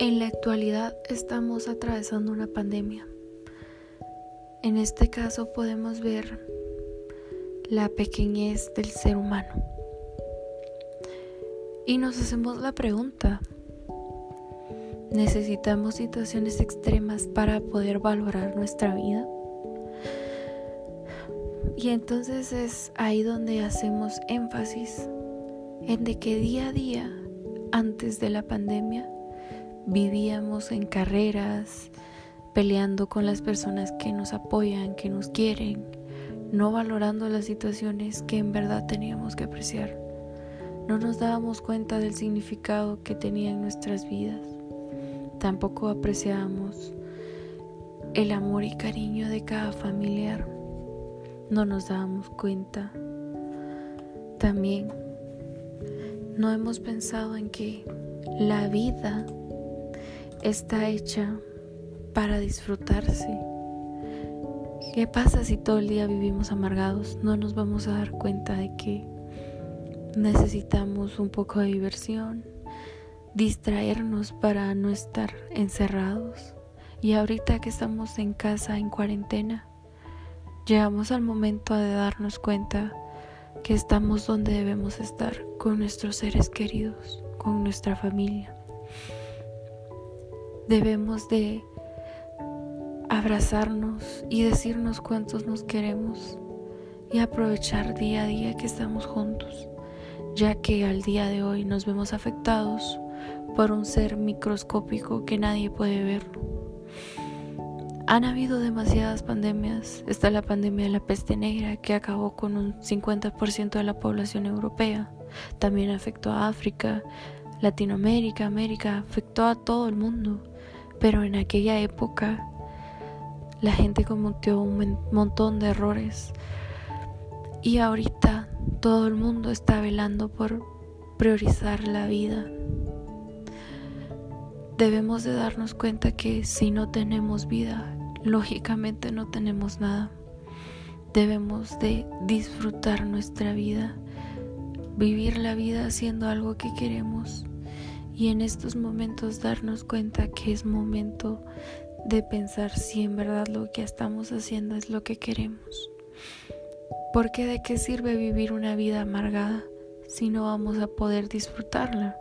En la actualidad estamos atravesando una pandemia. En este caso podemos ver la pequeñez del ser humano. Y nos hacemos la pregunta, ¿necesitamos situaciones extremas para poder valorar nuestra vida? Y entonces es ahí donde hacemos énfasis en de que día a día, antes de la pandemia, vivíamos en carreras, peleando con las personas que nos apoyan, que nos quieren, no valorando las situaciones que en verdad teníamos que apreciar. No nos dábamos cuenta del significado que tenía en nuestras vidas. Tampoco apreciábamos el amor y cariño de cada familiar. No nos dábamos cuenta. También no hemos pensado en que la vida está hecha para disfrutarse. ¿Qué pasa si todo el día vivimos amargados? No nos vamos a dar cuenta de que necesitamos un poco de diversión, distraernos para no estar encerrados. Y ahorita que estamos en casa, en cuarentena, llegamos al momento de darnos cuenta que estamos donde debemos estar, con nuestros seres queridos, con nuestra familia. Debemos de abrazarnos y decirnos cuántos nos queremos y aprovechar día a día que estamos juntos, ya que al día de hoy nos vemos afectados por un ser microscópico que nadie puede ver. Han habido demasiadas pandemias. Está la pandemia de la peste negra que acabó con un 50% de la población europea. También afectó a África, Latinoamérica, América, afectó a todo el mundo. Pero en aquella época la gente cometió un montón de errores y ahorita todo el mundo está velando por priorizar la vida. Debemos de darnos cuenta que si no tenemos vida, lógicamente no tenemos nada. Debemos de disfrutar nuestra vida, vivir la vida haciendo algo que queremos y en estos momentos darnos cuenta que es momento de pensar si en verdad lo que estamos haciendo es lo que queremos. Porque de qué sirve vivir una vida amargada si no vamos a poder disfrutarla?